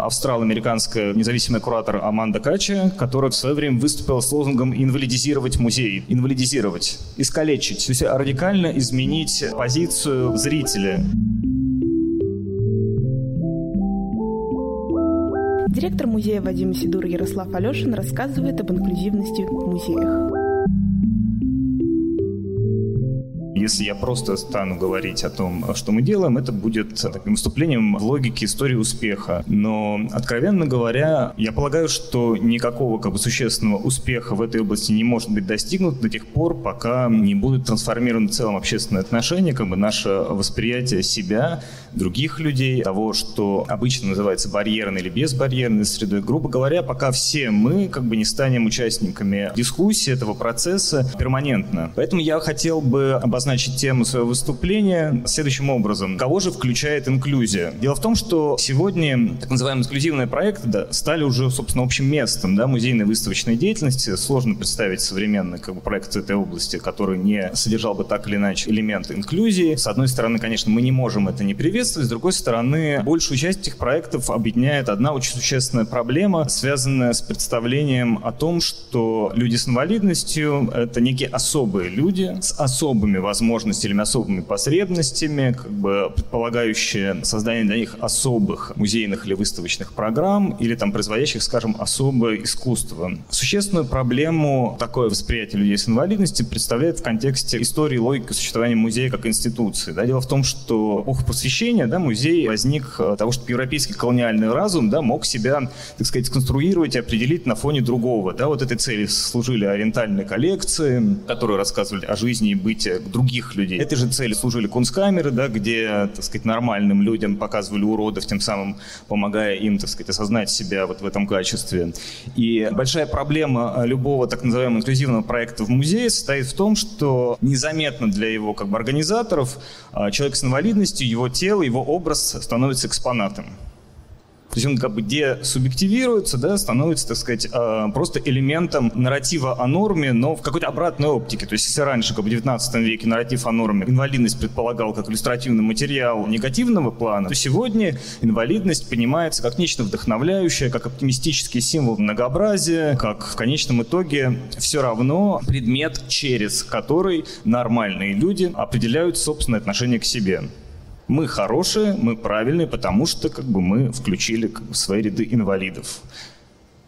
австрал-американская независимая куратор Аманда Кача, которая в свое время выступила с лозунгом «инвалидизировать музей». Инвалидизировать, искалечить, то есть радикально изменить позицию зрителя. Директор музея Вадима Сидура Ярослав Алешин рассказывает об инклюзивности в музеях. Если я просто стану говорить о том, что мы делаем, это будет таким выступлением в логике истории успеха. Но, откровенно говоря, я полагаю, что никакого как бы, существенного успеха в этой области не может быть достигнут до тех пор, пока не будут трансформированы в целом общественные отношения, как бы наше восприятие себя, других людей, того, что обычно называется барьерной или безбарьерной средой. Грубо говоря, пока все мы как бы не станем участниками дискуссии этого процесса перманентно. Поэтому я хотел бы обозначить обозначить тему своего выступления следующим образом. Кого же включает инклюзия? Дело в том, что сегодня так называемые эксклюзивные проекты да, стали уже, собственно, общим местом да, музейной выставочной деятельности. Сложно представить современный как бы, проект в этой области, который не содержал бы так или иначе элемент инклюзии. С одной стороны, конечно, мы не можем это не приветствовать, с другой стороны, большую часть этих проектов объединяет одна очень существенная проблема, связанная с представлением о том, что люди с инвалидностью — это некие особые люди с особыми возможностями особыми потребностями, как бы предполагающие создание для них особых музейных или выставочных программ или там производящих, скажем, особое искусство. Существенную проблему такое восприятие людей с инвалидностью представляет в контексте истории логики существования музея как институции. Да, дело в том, что эпоха просвещения, да, музей возник э, того, что европейский колониальный разум да, мог себя, так сказать, сконструировать и определить на фоне другого. Да, вот этой цели служили ориентальные коллекции, которые рассказывали о жизни и бытии других людей. Этой же цели служили кунсткамеры, да, где, так сказать, нормальным людям показывали уродов, тем самым помогая им, так сказать, осознать себя вот в этом качестве. И большая проблема любого так называемого инклюзивного проекта в музее состоит в том, что незаметно для его как бы организаторов а, человек с инвалидностью, его тело, его образ становится экспонатом. То есть он как бы десубъективируется, да, становится, так сказать, а, просто элементом нарратива о норме, но в какой-то обратной оптике. То есть если раньше, как бы в 19 веке, нарратив о норме инвалидность предполагал как иллюстративный материал негативного плана, то сегодня инвалидность понимается как нечто вдохновляющее, как оптимистический символ многообразия, как в конечном итоге все равно предмет, через который нормальные люди определяют собственное отношение к себе мы хорошие, мы правильные, потому что как бы мы включили в свои ряды инвалидов.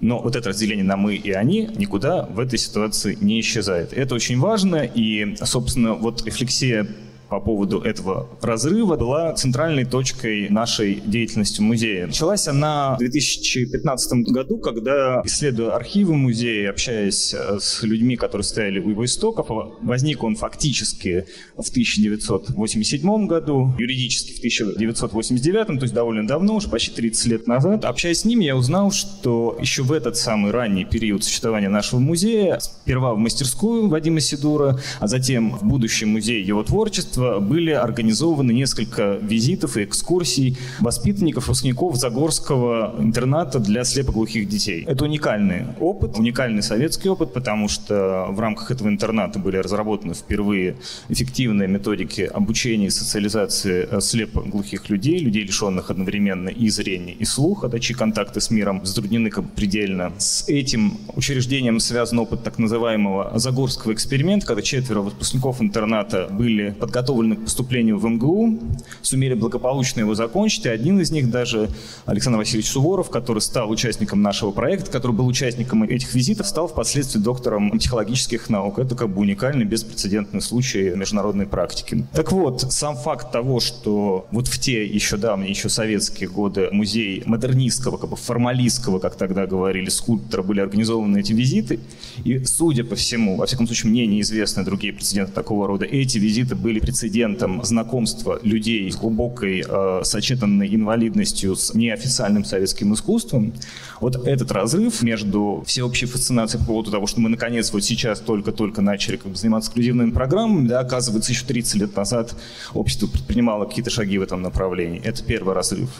Но вот это разделение на мы и они никуда в этой ситуации не исчезает. Это очень важно, и, собственно, вот рефлексия по поводу этого разрыва была центральной точкой нашей деятельности музея. Началась она в 2015 году, когда, исследуя архивы музея, общаясь э, с людьми, которые стояли у его истоков, возник он фактически в 1987 году, юридически в 1989, то есть довольно давно, уже почти 30 лет назад. Общаясь с ними, я узнал, что еще в этот самый ранний период существования нашего музея, сперва в мастерскую Вадима Сидура, а затем в будущий музей его творчества, детства были организованы несколько визитов и экскурсий воспитанников, выпускников Загорского интерната для слепоглухих детей. Это уникальный опыт, уникальный советский опыт, потому что в рамках этого интерната были разработаны впервые эффективные методики обучения и социализации э, слепоглухих людей, людей, лишенных одновременно и зрения, и слуха, да, чьи контакты с миром затруднены как предельно. С этим учреждением связан опыт так называемого Загорского эксперимента, когда четверо выпускников интерната были подготовлены подготовлены к поступлению в МГУ, сумели благополучно его закончить, и один из них даже, Александр Васильевич Суворов, который стал участником нашего проекта, который был участником этих визитов, стал впоследствии доктором психологических наук. Это как бы уникальный, беспрецедентный случай международной практики. Так вот, сам факт того, что вот в те еще давние, еще советские годы музей модернистского, как бы формалистского, как тогда говорили, скульптора были организованы эти визиты, и, судя по всему, во всяком случае, мне неизвестны другие прецеденты такого рода, эти визиты были прецедентом знакомства людей с глубокой э, сочетанной инвалидностью с неофициальным советским искусством, вот этот разрыв между всеобщей фасцинацией по поводу того, что мы наконец вот сейчас только-только начали как бы, заниматься эксклюзивными программами, да, оказывается, еще 30 лет назад общество предпринимало какие-то шаги в этом направлении. Это первый разрыв.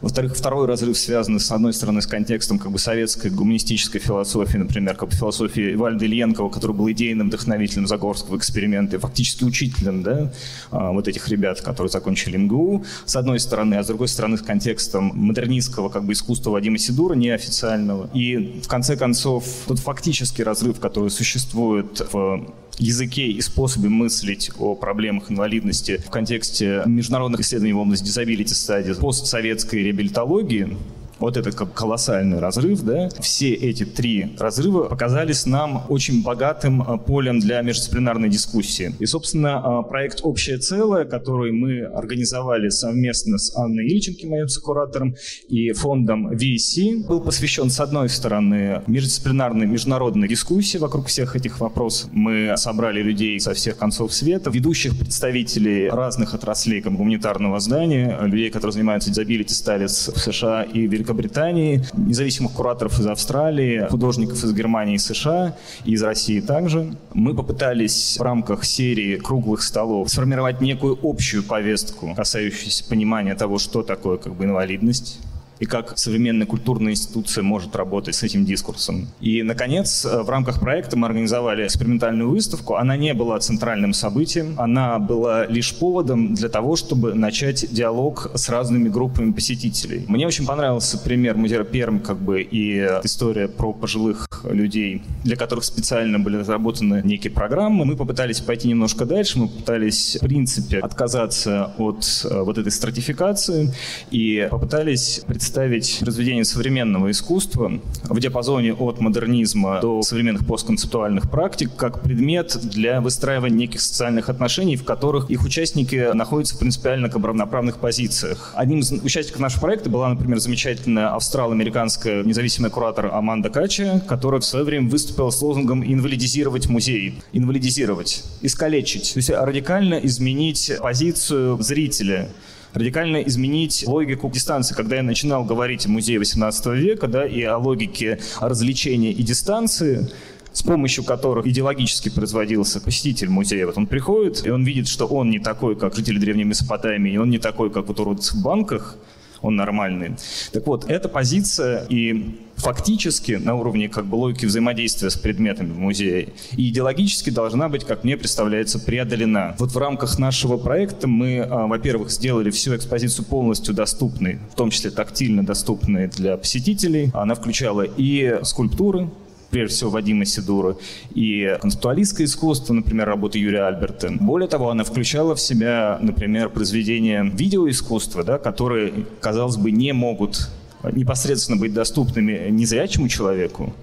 Во-вторых, второй разрыв связан, с одной стороны, с контекстом как бы советской гуманистической философии, например, как бы философии Вальда Ильенкова, который был идейным вдохновителем Загорского эксперимента, и фактически учителем да, а, вот этих ребят, которые закончили МГУ, с одной стороны, а с другой стороны, с контекстом модернистского как бы искусства Вадима Сидура, неофициального. И в конце концов, тот фактический разрыв, который существует в языке и способе мыслить о проблемах инвалидности в контексте международных исследований в области disability studies, постсоветской реабилитологии, вот это как колоссальный разрыв, да, все эти три разрыва показались нам очень богатым а, полем для междисциплинарной дискуссии. И, собственно, а, проект «Общее целое», который мы организовали совместно с Анной Ильченко, моим куратором, и фондом VC, был посвящен, с одной стороны, междисциплинарной международной дискуссии вокруг всех этих вопросов. Мы собрали людей со всех концов света, ведущих представителей разных отраслей гуманитарного здания, людей, которые занимаются disability studies в США и Великобритании, Великобритании, независимых кураторов из Австралии, художников из Германии и США, и из России также. Мы попытались в рамках серии круглых столов сформировать некую общую повестку, касающуюся понимания того, что такое как бы инвалидность, и как современная культурная институция может работать с этим дискурсом. И, наконец, в рамках проекта мы организовали экспериментальную выставку. Она не была центральным событием, она была лишь поводом для того, чтобы начать диалог с разными группами посетителей. Мне очень понравился пример музея Перм, как бы, и история про пожилых людей, для которых специально были разработаны некие программы. Мы попытались пойти немножко дальше, мы попытались, в принципе, отказаться от э, вот этой стратификации и попытались представить представить произведение современного искусства в диапазоне от модернизма до современных постконцептуальных практик как предмет для выстраивания неких социальных отношений, в которых их участники находятся принципиально как равноправных позициях. Одним из участников нашего проекта была, например, замечательная австрал-американская независимая куратор Аманда Кача, которая в свое время выступила с лозунгом «инвалидизировать музей». Инвалидизировать, искалечить, то есть радикально изменить позицию зрителя радикально изменить логику дистанции. Когда я начинал говорить о музее 18 века, да, и о логике развлечения и дистанции, с помощью которых идеологически производился посетитель музея. Вот он приходит, и он видит, что он не такой, как жители Древней Месопотамии, и он не такой, как вот уродцы в банках, он нормальный. Так вот, эта позиция и фактически на уровне как бы логики взаимодействия с предметами в музее и идеологически должна быть, как мне представляется, преодолена. Вот в рамках нашего проекта мы, а, во-первых, сделали всю экспозицию полностью доступной, в том числе тактильно доступной для посетителей. Она включала и скульптуры, прежде всего Вадима Сидура, и концептуалистское искусство, например, работы Юрия Альберта. Более того, она включала в себя, например, произведения видеоискусства, да, которые, казалось бы, не могут непосредственно быть доступными незрячему человеку,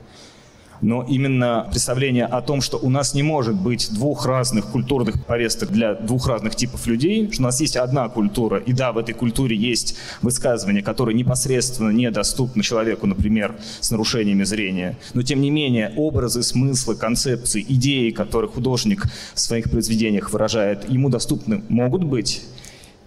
но именно представление о том, что у нас не может быть двух разных культурных повесток для двух разных типов людей, что у нас есть одна культура, и да, в этой культуре есть высказывания, которые непосредственно недоступны человеку, например, с нарушениями зрения, но тем не менее образы, смыслы, концепции, идеи, которые художник в своих произведениях выражает, ему доступны могут быть,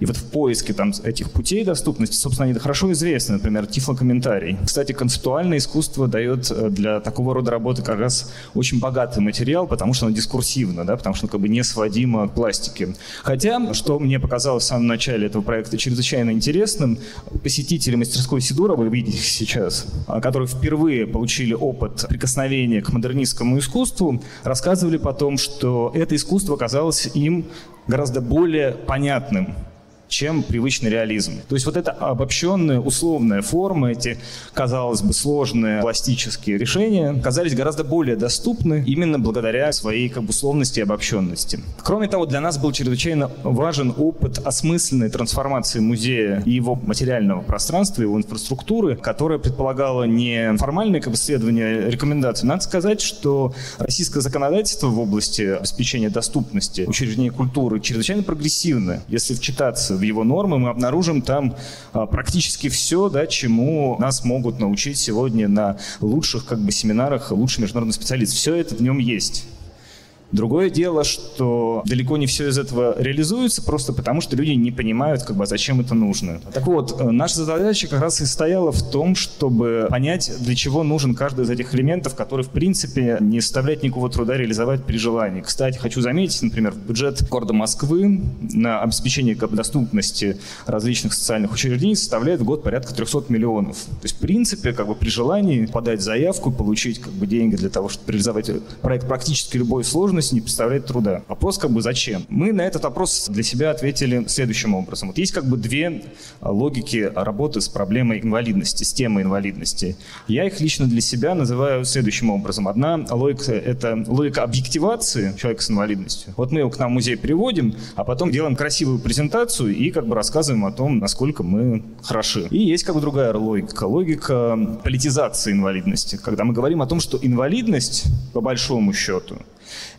и вот в поиске там, этих путей доступности, собственно, они хорошо известны, например, тифлокомментарий. Кстати, концептуальное искусство дает э, для такого рода работы как раз очень богатый материал, потому что оно дискурсивно, да, потому что оно как бы не сводимо к пластике. Хотя, что мне показалось в самом начале этого проекта чрезвычайно интересным, посетители мастерской Сидура, вы видите их сейчас, а, которые впервые получили опыт прикосновения к модернистскому искусству, рассказывали потом, что это искусство казалось им гораздо более понятным, чем привычный реализм. То есть вот эта обобщенная, условная форма, эти, казалось бы, сложные пластические решения казались гораздо более доступны именно благодаря своей как бы условности и обобщенности. Кроме того, для нас был чрезвычайно важен опыт осмысленной трансформации музея и его материального пространства, его инфраструктуры, которая предполагала не формальное как бы, следование рекомендаций. Надо сказать, что российское законодательство в области обеспечения доступности учреждений культуры чрезвычайно прогрессивно. Если вчитаться в его нормы, мы обнаружим там а, практически все, да, чему нас могут научить сегодня на лучших как бы семинарах лучших международных специалистов. Все это в нем есть. Другое дело, что далеко не все из этого реализуется, просто потому что люди не понимают, как бы, зачем это нужно. Так вот, э, наша задача как раз и стояла в том, чтобы понять, для чего нужен каждый из этих элементов, который, в принципе, не составляет никакого труда реализовать при желании. Кстати, хочу заметить, например, бюджет города Москвы на обеспечение как бы, доступности различных социальных учреждений составляет в год порядка 300 миллионов. То есть, в принципе, как бы при желании подать заявку, получить как бы, деньги для того, чтобы реализовать проект практически любой сложности, не представляет труда. Вопрос как бы зачем? Мы на этот вопрос для себя ответили следующим образом. Вот есть как бы две логики работы с проблемой инвалидности, с темой инвалидности. Я их лично для себя называю следующим образом. Одна логика – это логика объективации человека с инвалидностью. Вот мы его к нам в музей приводим, а потом делаем красивую презентацию и как бы рассказываем о том, насколько мы хороши. И есть как бы другая логика. Логика политизации инвалидности. Когда мы говорим о том, что инвалидность, по большому счету,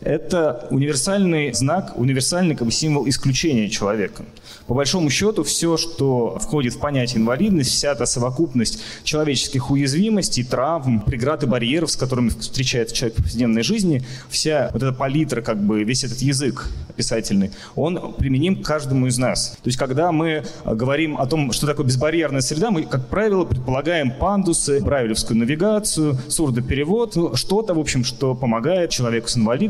это универсальный знак, универсальный как бы, символ исключения человека. По большому счету, все, что входит в понятие инвалидность, вся эта совокупность человеческих уязвимостей, травм, преград и барьеров, с которыми встречается человек в повседневной жизни, вся вот эта палитра, как бы весь этот язык описательный, он применим к каждому из нас. То есть, когда мы говорим о том, что такое безбарьерная среда, мы, как правило, предполагаем пандусы, брайлевскую навигацию, сурдоперевод, ну, что-то, в общем, что помогает человеку с инвалидностью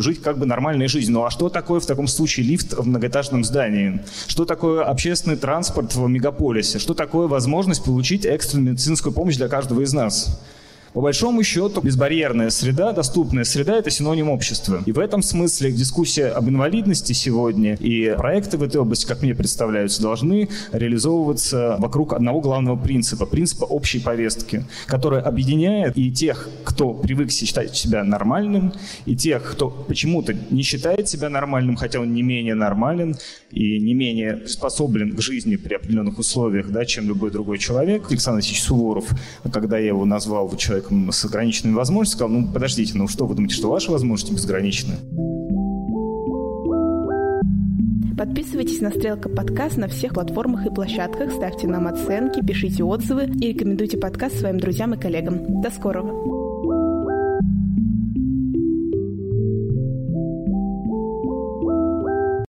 жить как бы нормальной жизнью. Ну а что такое в таком случае лифт в многоэтажном здании? Что такое общественный транспорт в мегаполисе? Что такое возможность получить экстренную медицинскую помощь для каждого из нас? По большому счету, безбарьерная среда, доступная среда – это синоним общества. И в этом смысле дискуссия об инвалидности сегодня и проекты в этой области, как мне представляются, должны реализовываться вокруг одного главного принципа – принципа общей повестки, которая объединяет и тех, кто привык считать себя нормальным, и тех, кто почему-то не считает себя нормальным, хотя он не менее нормален и не менее способен к жизни при определенных условиях, да, чем любой другой человек. Александр Ильич Суворов, когда я его назвал человек человеком с ограниченными возможностями, сказал, ну, подождите, ну что, вы думаете, что ваши возможности безграничны? Подписывайтесь на Стрелка подкаст на всех платформах и площадках, ставьте нам оценки, пишите отзывы и рекомендуйте подкаст своим друзьям и коллегам. До скорого!